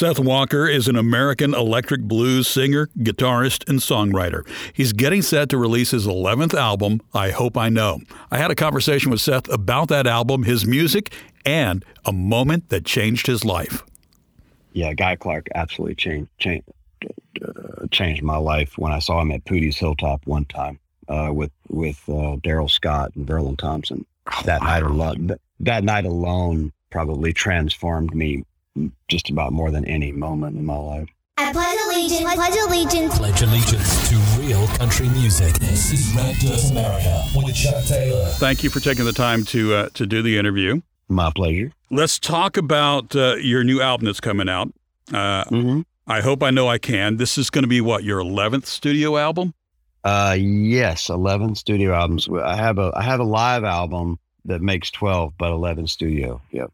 Seth Walker is an American electric blues singer, guitarist, and songwriter. He's getting set to release his 11th album, I Hope I Know. I had a conversation with Seth about that album, his music, and a moment that changed his life. Yeah, Guy Clark absolutely changed changed, uh, changed my life when I saw him at Poodie's Hilltop one time uh, with with uh, Darrell Scott and Verlin Thompson. Oh, that night alone, that night alone probably transformed me just about more than any moment in my life. I pledge allegiance. Pledge allegiance. Pledge allegiance to real country music. This is Red Dirt America with Chuck Taylor. Thank you for taking the time to uh, to do the interview. My pleasure. Let's talk about uh, your new album that's coming out. Uh, mm-hmm. I hope I know I can. This is going to be what your eleventh studio album. Uh, yes, eleven studio albums. I have a I have a live album that makes twelve, but eleven studio. Yep.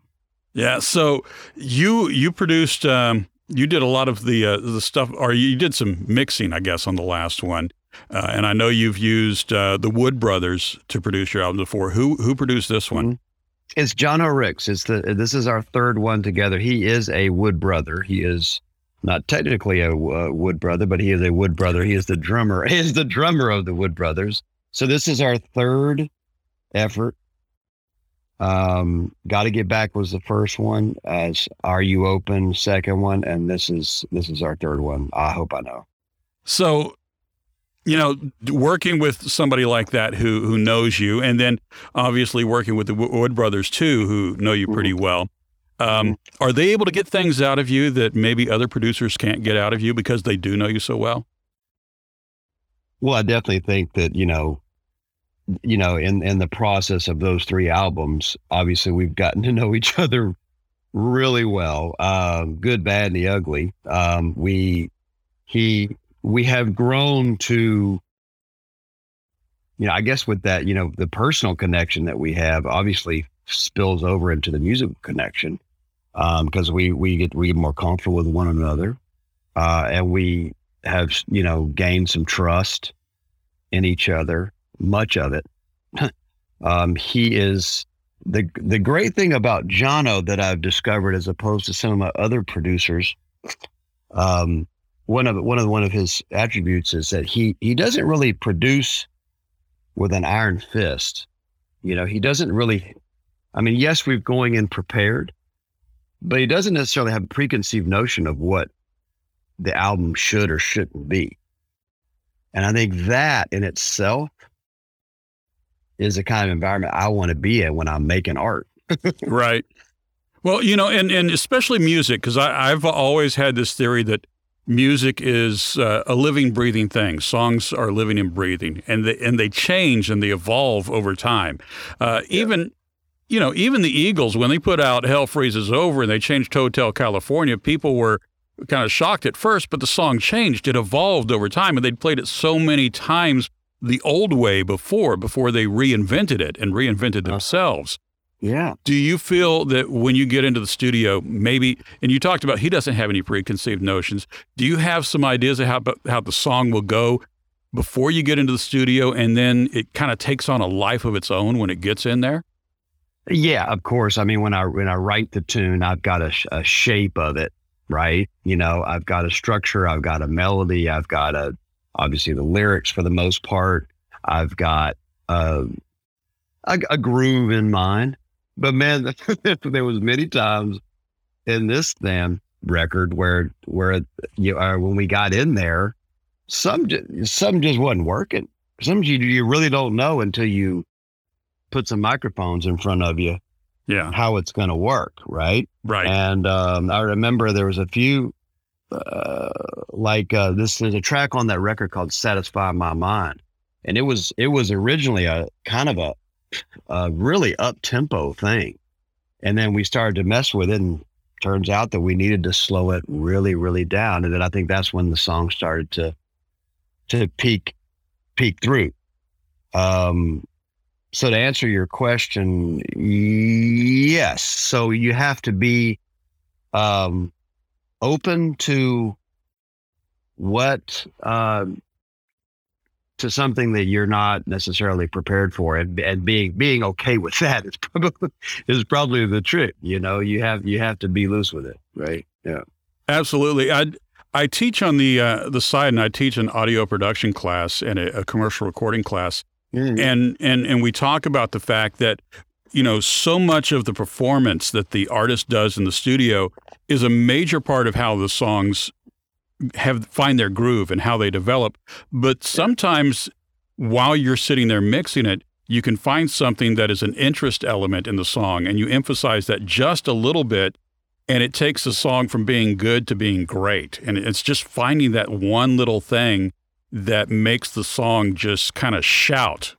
Yeah. So you you produced um, you did a lot of the uh, the stuff, or you did some mixing, I guess, on the last one. Uh, and I know you've used uh, the Wood Brothers to produce your album before. Who who produced this one? Mm-hmm. It's Jano Rix. It's the this is our third one together. He is a Wood brother. He is not technically a uh, Wood brother, but he is a Wood brother. He is the drummer. He is the drummer of the Wood Brothers. So this is our third effort um, Got to Get Back was the first one. As Are You Open, second one, and this is this is our third one. I hope I know. So, you know, working with somebody like that who who knows you, and then obviously working with the Wood Brothers too, who know you pretty mm-hmm. well. Um, mm-hmm. Are they able to get things out of you that maybe other producers can't get out of you because they do know you so well? Well, I definitely think that you know you know, in in the process of those three albums, obviously we've gotten to know each other really well, uh, good, bad, and the ugly. Um, we he we have grown to, you know, I guess with that, you know, the personal connection that we have obviously spills over into the musical connection because um, we we get we get more comfortable with one another, uh, and we have you know gained some trust in each other much of it. um, he is the the great thing about Jano that I've discovered, as opposed to some of my other producers. Um, one of one of one of his attributes is that he he doesn't really produce with an iron fist. You know, he doesn't really. I mean, yes, we're going in prepared, but he doesn't necessarily have a preconceived notion of what the album should or shouldn't be. And I think that in itself is the kind of environment I want to be in when I'm making art. right. Well, you know, and, and especially music, because I've always had this theory that music is uh, a living, breathing thing. Songs are living and breathing, and they, and they change and they evolve over time. Uh, yeah. Even, you know, even the Eagles, when they put out Hell Freezes Over and they changed Hotel California, people were kind of shocked at first, but the song changed. It evolved over time, and they'd played it so many times the old way before, before they reinvented it and reinvented uh-huh. themselves. Yeah. Do you feel that when you get into the studio, maybe, and you talked about he doesn't have any preconceived notions. Do you have some ideas of how how the song will go before you get into the studio, and then it kind of takes on a life of its own when it gets in there? Yeah, of course. I mean, when I when I write the tune, I've got a, a shape of it, right? You know, I've got a structure, I've got a melody, I've got a obviously the lyrics for the most part. I've got uh, a, a, groove in mind, but man, there was many times in this damn record where where you uh, when we got in there, some some just wasn't working. Some you you really don't know until you put some microphones in front of you. Yeah, how it's going to work, right? Right. And um, I remember there was a few uh, like uh, this is a track on that record called "Satisfy My Mind," and it was it was originally a kind of a, a really up tempo thing, and then we started to mess with it, and turns out that we needed to slow it really really down, and then I think that's when the song started to to peak peak through. Um, so to answer your question, yes. So you have to be um, open to what uh, to something that you're not necessarily prepared for and, and being being okay with that is probably is probably the trick you know you have you have to be loose with it right yeah Absolutely. I I teach on the uh, the side, and I teach an audio production class and a, a commercial recording class, Mm. and and and we talk about the fact that you know so much of the performance that the artist does in the studio is a major part of how the songs have find their groove and how they develop. But sometimes while you're sitting there mixing it, you can find something that is an interest element in the song, and you emphasize that just a little bit and it takes the song from being good to being great. And it's just finding that one little thing that makes the song just kind of shout.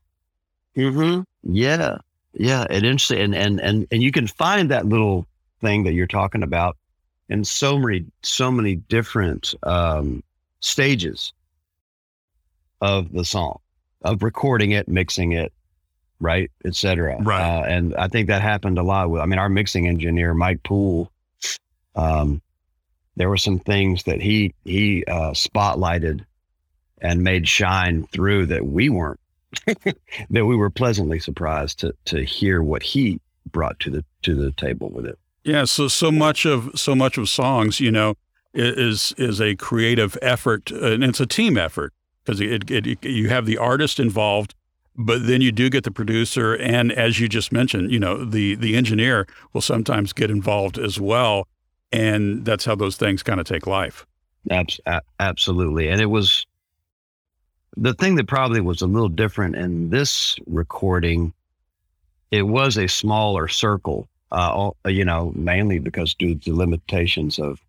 Mm-hmm. Yeah, yeah, it interesting, and and and and you can find that little thing that you're talking about in so many so many different um, stages of the song, of recording it, mixing it, right, etc. Right. Uh, and I think that happened a lot. With, I mean, our mixing engineer Mike Poole. Um, there were some things that he he uh, spotlighted and made shine through that we weren't that we were pleasantly surprised to to hear what he brought to the to the table with it. Yeah, so so much of so much of songs, you know, is is a creative effort, and it's a team effort because it, it, it you have the artist involved, but then you do get the producer, and as you just mentioned, you know, the the engineer will sometimes get involved as well, and that's how those things kind of take life. Abs- absolutely, and it was the thing that probably was a little different in this recording. It was a smaller circle, uh, all- you know, mainly because due to limitations of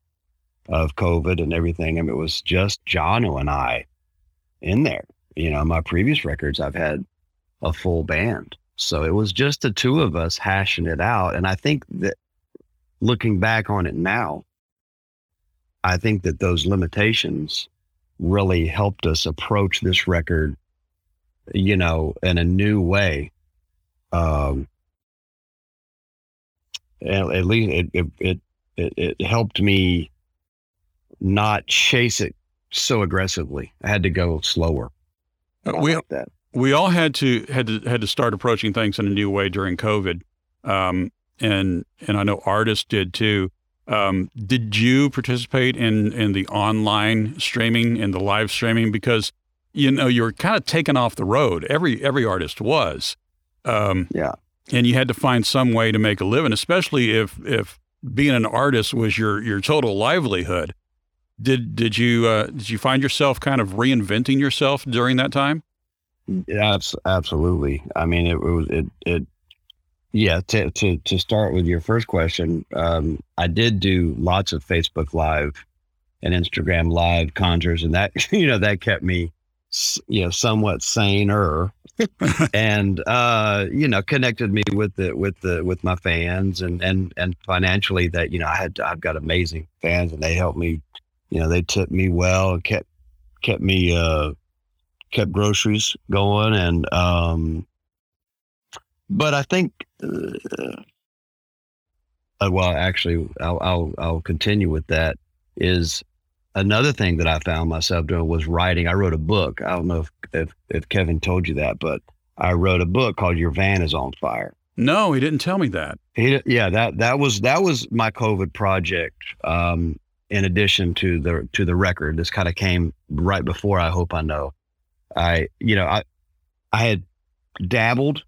of COVID and everything. I mean, it was just Jano and I in there. You know, my previous records, I've had a full band. So it was just the two of us hashing it out. And I think that looking back on it now, I think that those limitations really helped us approach this record, you know, in a new way. Um, at, at least it, it, it, it, it helped me not chase it so aggressively. I had to go slower. We like that. we all had to had to had to start approaching things in a new way during COVID, um, and and I know artists did too. Um, did you participate in in the online streaming and the live streaming because you know you were kind of taken off the road? Every every artist was, um, Yeah. and you had to find some way to make a living, especially if if being an artist was your your total livelihood. Did did you uh, did you find yourself kind of reinventing yourself during that time? Yeah, absolutely. I mean, it was it it. Yeah, to to to start with your first question, um, I did do lots of Facebook Live and Instagram Live conjures, and that you know that kept me, you know, somewhat saner, and uh, you know, connected me with the with the with my fans, and and and financially, that you know, I had I've got amazing fans, and they helped me, you know, they tipped me well and kept kept me uh kept groceries going and um but i think uh, uh, well actually I'll, I'll i'll continue with that is another thing that i found myself doing was writing i wrote a book i don't know if if, if kevin told you that but i wrote a book called your van is on fire No, he didn't tell me that. he, yeah, that that was that was my COVID project. Um, in addition to the to the record, this kind of came right before. I hope I know. I you know I I had dabbled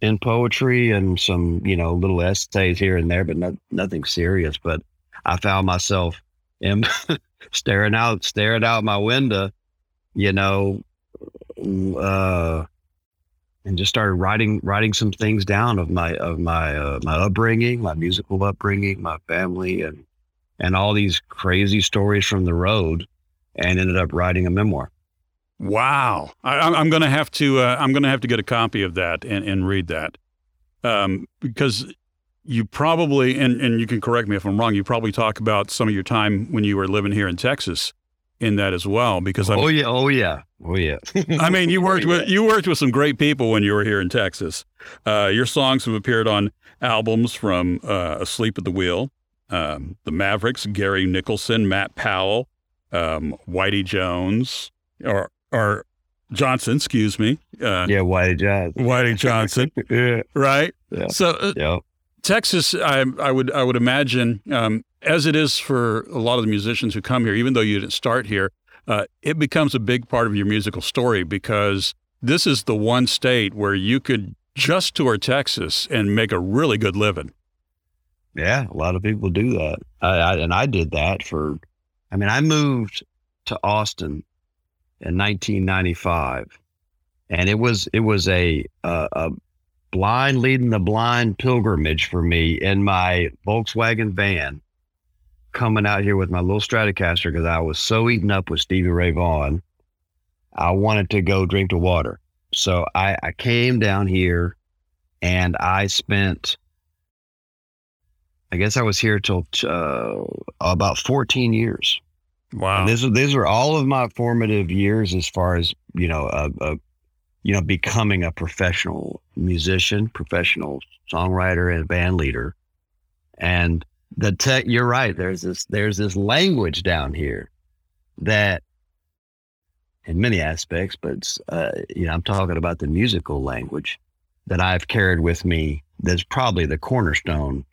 in poetry and some you know little essays here and there, but not, nothing serious. But I found myself in, staring out staring out my window, you know, uh, and just started writing writing some things down of my of my uh, my upbringing, my musical upbringing, my family, and and all these crazy stories from the road, and ended up writing a memoir. Wow, I, I'm- I'm going to have to uh, I'm going to have to get a copy of that and, and read that um, because you probably and, and you can correct me if I'm wrong. You probably talk about some of your time when you were living here in Texas in that as well because I'm, Oh yeah, oh yeah, oh yeah. I mean, you worked with you worked with some great people when you were here in Texas. Uh, your songs have appeared on albums from uh, Asleep at the Wheel, um, the Mavericks, Gary Nicholson, Matt Powell, um, Whitey Jones, or or Johnson, excuse me, uh, yeah, white Johnson. Whitey Johnson, yeah, right? Yeah. So uh, yeah. Texas, I, I would I would imagine um, as it is for a lot of the musicians who come here, even though you didn't start here, uh, it becomes a big part of your musical story because this is the one state where you could just tour Texas and make a really good living. Yeah, a lot of people do that, I, I, and I did that for. I mean, I moved to Austin in 1995, and it was it was a, a, a blind leading the blind pilgrimage for me in my Volkswagen van, coming out here with my little Stratocaster because I was so eaten up with Stevie Ray Vaughan. I wanted to go drink the water, so I, I came down here, and I spent I guess I was here till uh, about 14 years. Wow. And these, these were all of my formative years as far as, you know, a, a, you know, becoming a professional musician, professional songwriter and band leader. And the tech, you're right. There's this, there's this language down here that in many aspects, but, uh, you know, I'm talking about the musical language that I've carried with me. That's probably the cornerstone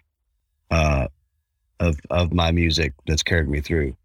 uh, of of my music that's carried me through.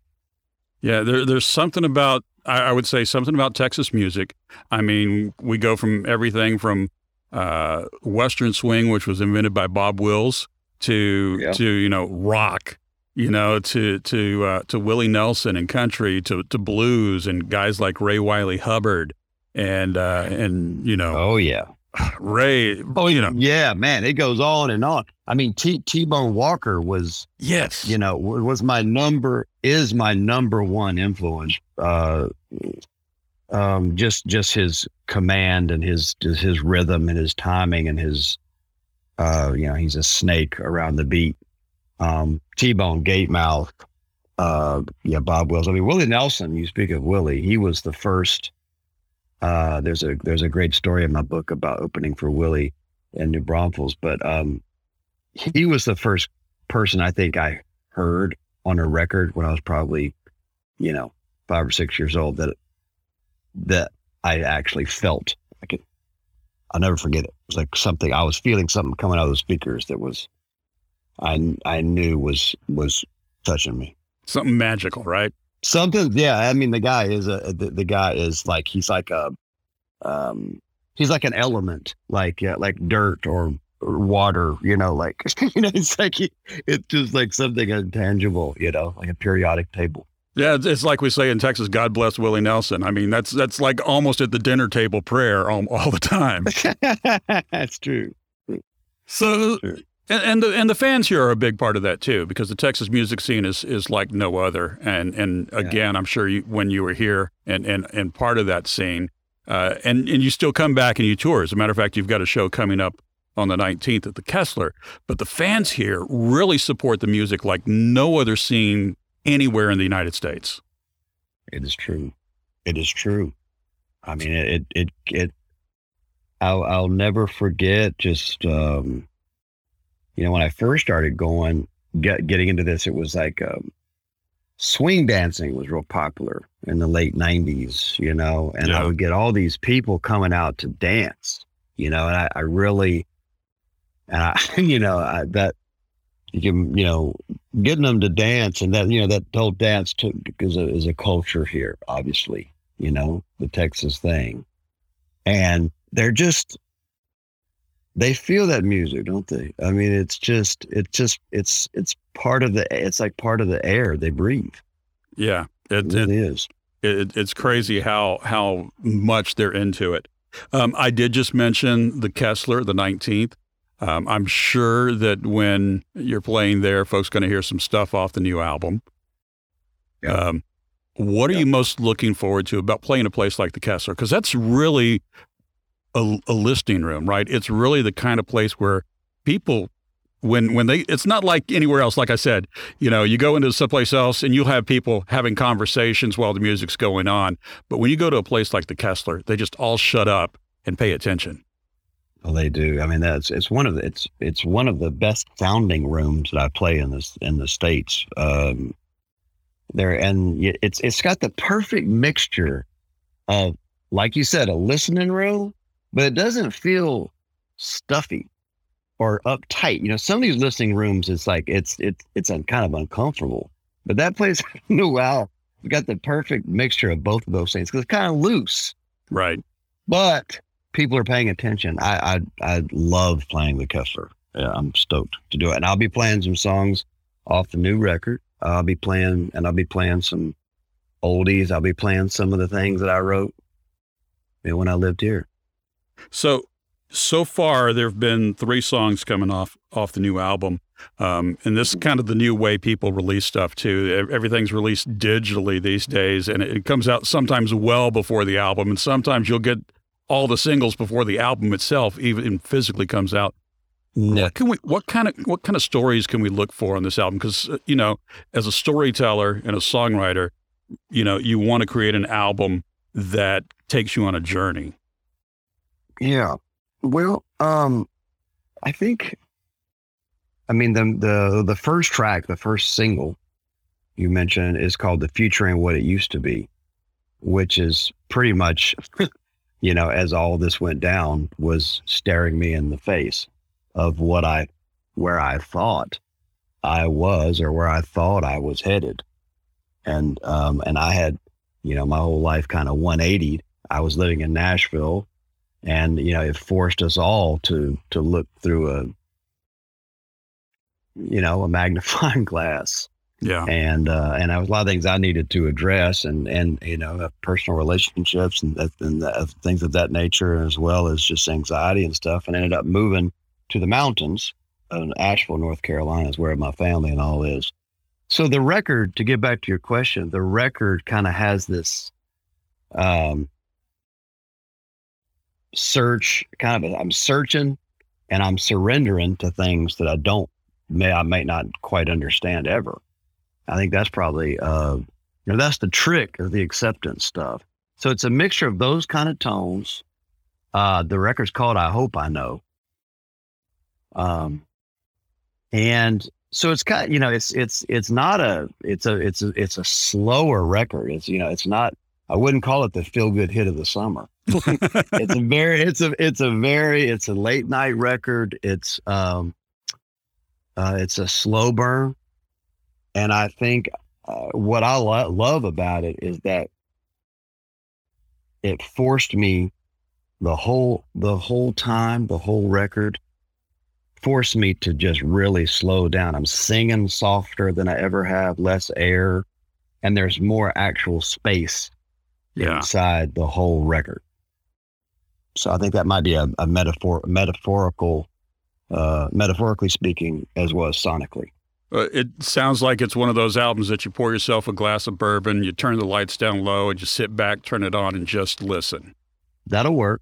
Yeah, there, there's something about I, I, would say something about Texas music. I mean, we go from everything from uh, Western swing, which was invented by Bob Wills, to yeah. to you know rock, you know to to uh, to Willie Nelson and country, to to blues and guys like Ray Wylie Hubbard, and uh, and you know oh yeah Ray. Oh, you know, yeah, man, it goes on and on. I mean, T T Bone Walker was yes, you know, was my number is my number one influence. Uh, um, just just his command and his just his rhythm and his timing and his, uh, you know, he's a snake around the beat. Um, T Bone Gatemouth, uh, yeah, Bob Wills. I mean, Willie Nelson. You speak of Willie, he was the first uh, there's a there's a great story in my book about opening for Willie and New Braunfels, but um, he was the first person I think I heard on a record when I was probably, you know, five or six years old that that I actually felt. I could, I'll never forget it. It was like something I was feeling something coming out of the speakers that was, I I knew was was touching me. Something magical, right? Something, yeah. I mean, the guy is a the, the guy is like he's like a, um, he's like an element, like uh, like dirt or, or, water. You know, like you know, it's like he, it's just like something intangible. You know, like a periodic table. Yeah, it's like we say in Texas, God bless Willie Nelson. I mean, that's that's like almost at the dinner table prayer all, all the time. that's true. So. And, and the and the fans here are a big part of that too, because the Texas music scene is is like no other. And and again, yeah. I'm sure you, when you were here and and and part of that scene, uh, and and you still come back and you tour. As a matter of fact, you've got a show coming up on the 19th at the Kessler. But the fans here really support the music like no other scene anywhere in the United States. It is true. It is true. I mean, it it it. it I'll I'll never forget just. Um, you know, when I first started going, get, getting into this, it was like um, swing dancing was real popular in the late 90s, you know, and yeah. I would get all these people coming out to dance, you know, and I, I really, and I, you know, I, that, you can, you know, getting them to dance and that, you know, that whole dance took is a, is a culture here, obviously, you know, the Texas thing. And they're just, they feel that music, don't they? I mean, it's just, it's just, it's, it's part of the, it's like part of the air they breathe. Yeah, it, it, it is. It, it's crazy how how much they're into it. Um, I did just mention the Kessler, the nineteenth. Um, I'm sure that when you're playing there, folks going to hear some stuff off the new album. Yeah. Um, what are yeah. you most looking forward to about playing a place like the Kessler? Because that's really a, a listing room, right? It's really the kind of place where people when when they it's not like anywhere else like i said you know you go into someplace else and you'll have people having conversations while the music's going on. But when you go to a place like the kessler they just all shut up and pay attention. Well they do. I mean that's it's one of the it's it's one of the best sounding rooms that i play in this in the states. Um there and it's it's got the perfect mixture of like you said a listening room but it doesn't feel stuffy. or uptight. You know, some of these listening rooms, it's like it's it's it's un, kind of uncomfortable. But that place, wow, we got the perfect mixture of both of those things because it's kind of loose, Right. but people are paying attention. I I, I love playing the Kessler. Yeah, I'm stoked to do it, and I'll be playing some songs off the new record. I'll be playing, and I'll be playing some oldies. I'll be playing some of the things that I wrote you know, when I lived here. So so far there have been three songs coming off off the new album. Um, and this is kind of the new way people release stuff too. Everything's released digitally these days, and it comes out sometimes well before the album, and sometimes you'll get all the singles before the album itself even physically comes out. What can we? What kind of what kind of stories can we look for on this album? Because you know, as a storyteller and a songwriter, you know, you want to create an album that takes you on a journey. Yeah. Well, um, I think, I mean, the, the, the first track, the first single you mentioned is called The Future and What It Used to Be, which is pretty much, you know, as all this went down, was staring me in the face of what I, where I thought I was or where I thought I was headed. And, um, and I had, you know, my whole life kind of 180. I was living in Nashville and you know it forced us all to to look through a you know a magnifying glass. Yeah. and uh and i was a lot of things i needed to address and and you know uh, personal relationships and, that- and things of that nature as well as just anxiety and stuff. And ended up moving to the mountains in asheville north carolina is where my family and all is. So the record to get back to your question the record kind of has this um search kind of I'm searching and I'm surrendering to things that I don't may I may not quite understand ever. I think that's probably uh you know that's the trick of the acceptance stuff. So it's a mixture of those kind of tones. Uh the record's called I Hope I Know. Um and so it's kind of, you know it's it's it's not a it's a it's a it's a slower record. It's you know it's not I wouldn't call it the feel good hit of the summer. It's a very it's a it's a very it's a late night record. It's um uh it's a slow burn. And i think uh, what i lo- love about it is that it forced me the whole the whole time the whole record forced me to just really slow down. I'm singing softer than i ever have less air and there's more actual space Yeah. inside the whole record. So I think that might be a, a metaphor, metaphorical, uh, metaphorically speaking, as well as sonically. Uh, it sounds like it's one of those albums that you pour yourself a glass of bourbon, you turn the lights down low, and you sit back, turn it on, and just listen. That'll work.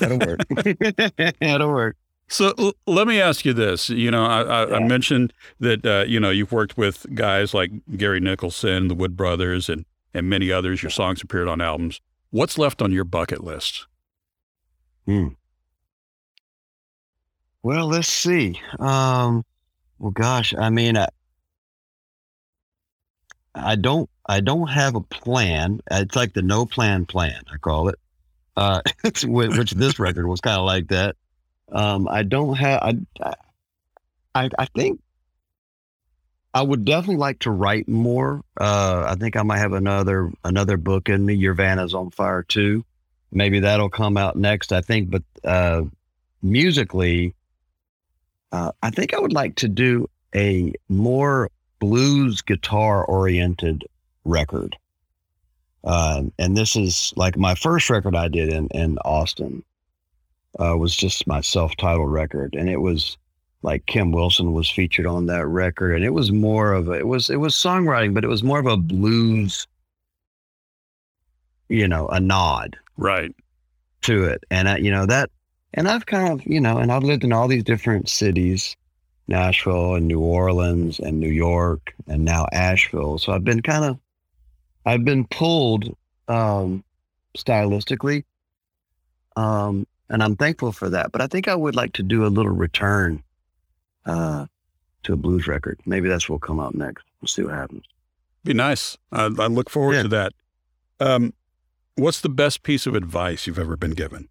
That'll work. That'll work. So l- let me ask you this. You know, I, I, I mentioned that uh, you know you've worked with guys like Gary Nicholson, the Wood Brothers, and and many others. Your songs appeared on albums. What's left on your bucket list? Hmm. Well, let's see. Um, well, gosh, I mean, I, I don't, I don't have a plan. It's like the no plan plan. I call it. Uh, which this record was kind of like that. Um, I don't have. I, I, I think I would definitely like to write more. Uh, I think I might have another another book in me. Your van is on fire too. Maybe that'll come out next. I think, but uh, musically, uh, I think I would like to do a more blues guitar oriented record. Um, and this is like my first record I did in, in Austin uh, was just my self titled record. And it was like Kim Wilson was featured on that record. And it was more of a, it was, it was songwriting, but it was more of a blues, you know, a nod Right. to it. And, I, you know, that, and I've kind of, you know, and I've lived in all these different cities, Nashville and New Orleans and New York and now Asheville. So I've been kind of, I've been pulled um, stylistically. Um, and I'm thankful for that. But I think I would like to do a little return uh, to a blues record. Maybe that's what will come out next. We'll see what happens. Be nice. I, I look forward Yeah. to that. Um, what's the best piece of advice you've ever been given?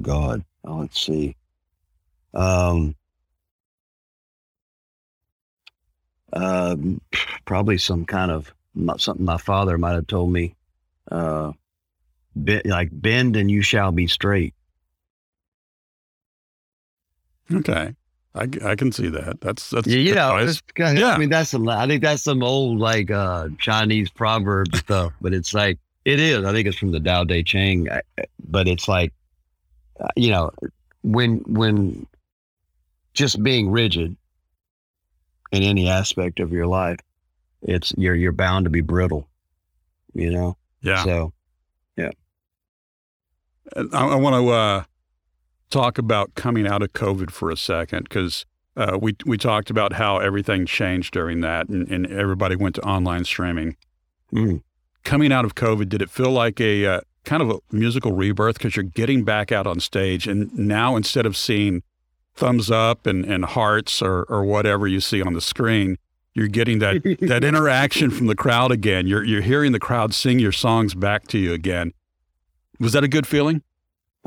God. Oh, let's see. Um, um, probably some kind of something my father might have told me. Uh, be, like bend and you shall be straight. Okay. I, I can see that. That's that's Yeah, you know, kinda- Yeah. I mean, that's some. I think that's some old like uh Chinese proverb stuff, but it's like it is. I think it's from the Tao Te Ching, but it's like, uh, you know, when when just being rigid in any aspect of your life, it's you're you're bound to be brittle, you know. yeah. So yeah. I, I want to uh, talk about coming out of COVID for a second because uh, we we talked about how everything changed during that, and, and everybody went to online streaming. Mm. Coming out of COVID, did it feel like a uh, kind of a musical rebirth because you're getting back out on stage, and now instead of seeing thumbs up and, and hearts or or whatever you see on the screen, you're getting that that interaction from the crowd again. You're you're hearing the crowd sing your songs back to you again. Was that a good feeling?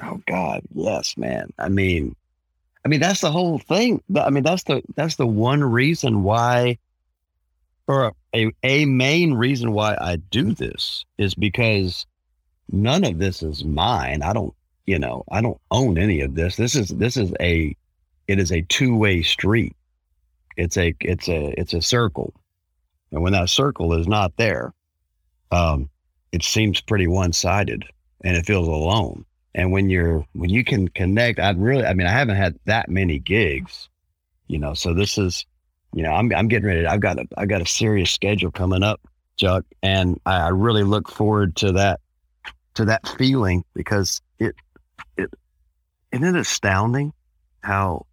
Oh God, yes, man. I mean, I mean that's the whole thing. I mean that's the that's the one reason why, or a a main reason why I do this is because none of this is mine. I don't, you know, I don't own any of this. This is this is a, it is a two way street. It's a it's a it's a circle, and when that circle is not there, um, it seems pretty one sided, and it feels alone and when you're when you can connect i really i mean i haven't had that many gigs you know so this is you know i'm, I'm getting ready. I've got a i've got a serious schedule coming up chuck and i, I really look forward to that to that feeling because it it isn't it astounding how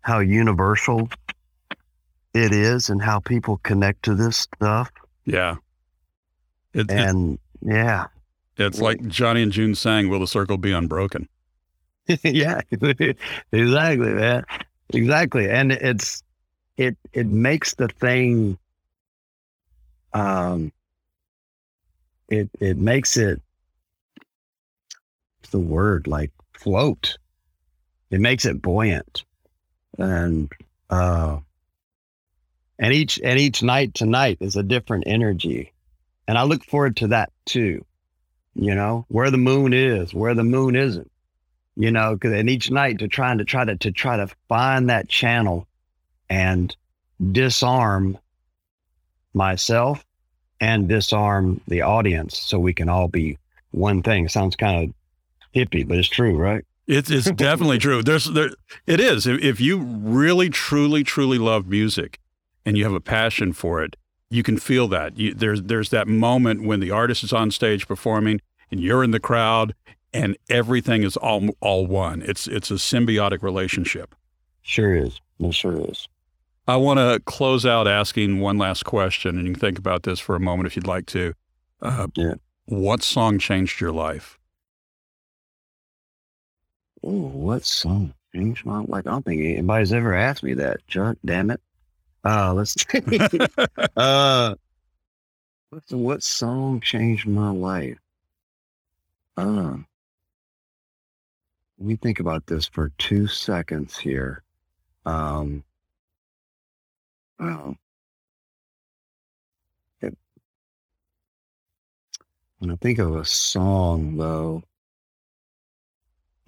how universal it is and how people connect to this stuff? Yeah. It, it- and yeah it's like Johnny and June sang, Will the Circle Be Unbroken? yeah, exactly, man. Exactly. And it's it it makes the thing um it it makes it what's the word like float. It makes it buoyant. And uh and each and each night tonight is a different energy. And I look forward to that too. You know, where the moon is, where the moon isn't you know, 'cause- and each night to trying to try to to try to find that channel and disarm myself and disarm the audience so we can all be one thing. sounds kind of hippie, but it's true, right? It's it's definitely true. There's there it is. If, if you really truly truly love music and you have a passion for it, you can feel that. You, there's there's that moment when the artist is on stage performing and you're in the crowd and everything is all all one. It's it's a symbiotic relationship. Sure is. It sure is. I want to close out asking one last question, and you can think about this for a moment if you'd like to. Uh, Yeah. What song changed your life? Oh, what song changed my life? I don't think anybody's ever asked me that, Chuck. Damn it. Uh, let's uh, what's what song changed my life? Uh, let me think about this for two seconds here. Um, well, it, when I think of a song, though,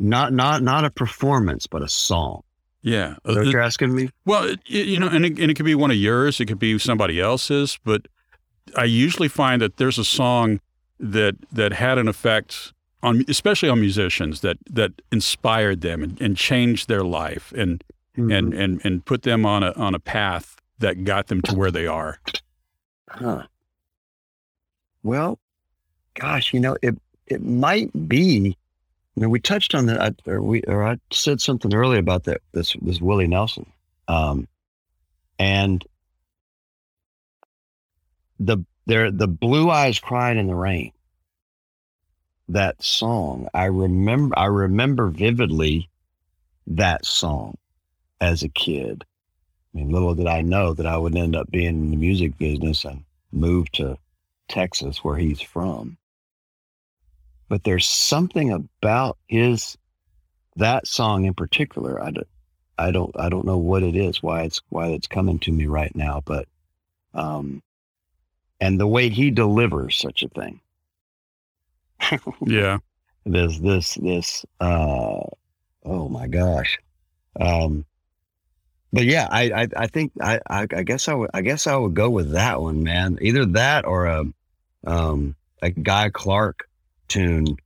not not not a performance, but a song. yeah. That what you're asking me? Well, it- you know, and it, and it could be one of yours. It could be somebody else's. But I usually find that there's a song that that had an effect on, especially on musicians, that that inspired them and, and changed their life and and and and put them on a on a path that got them to where they are. Huh. Well, gosh, you know, it it might be. You know, we touched on that, I- or we, or I said something earlier about that. This this Willie Nelson, um, and the there the blue eyes crying in the rain. That song, I remember. I remember vividly that song as a kid. I mean, little did I know that I would end up being in the music business and move to Texas, where he's from. But there's something about his that song in particular, I don't, I don't, I don't know what it is, why it's, why it's coming to me right now, but, um, and the way he delivers such a thing. Yeah. this, this, this, uh, oh my gosh. Um, but yeah, I, I, I think I, I, I guess I would, I guess I would go with that one, man. Either that or a, um, a Guy Clark tune,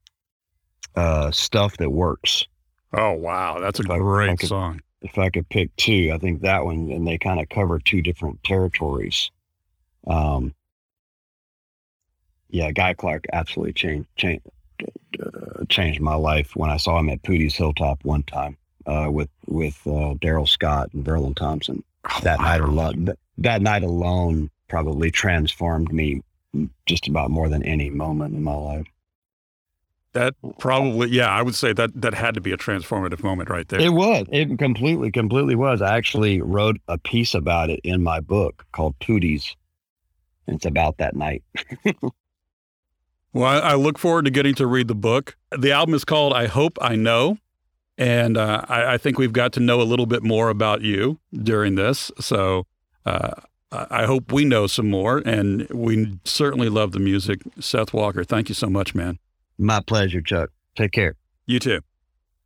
uh, stuff that works. Oh wow, that's a If I- great could- song. If I could pick two, I think that one, and they kind of cover two different territories. Um, yeah, Guy Clark absolutely changed changed uh, changed my life when I saw him at Poodie's Hilltop one time uh, with with uh, Darrell Scott and Verlin Thompson. Oh, That night alone, th- that night alone probably transformed me just about more than any moment in my life. That probably, yeah, I would say that that had to be a transformative moment right there. It was. It completely, completely was. I actually wrote a piece about it in my book called Poodies. And it's about that night. Well, I, look forward to getting to read the book. The album is called I Hope I Know. And uh, I, I think we've got to know a little bit more about you during this. So uh, I I hope we know some more. And we certainly love the music. Seth Walker, thank you so much, man. My pleasure, Chuck. Take care. You too.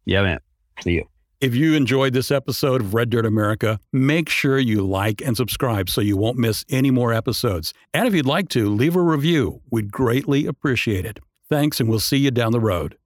Yeah, man. See you. If you enjoyed this episode of Red Dirt America, make sure you like and subscribe so you won't miss any more episodes. And if you'd like to, leave a review. We'd greatly appreciate it. Thanks, and we'll see you down the road.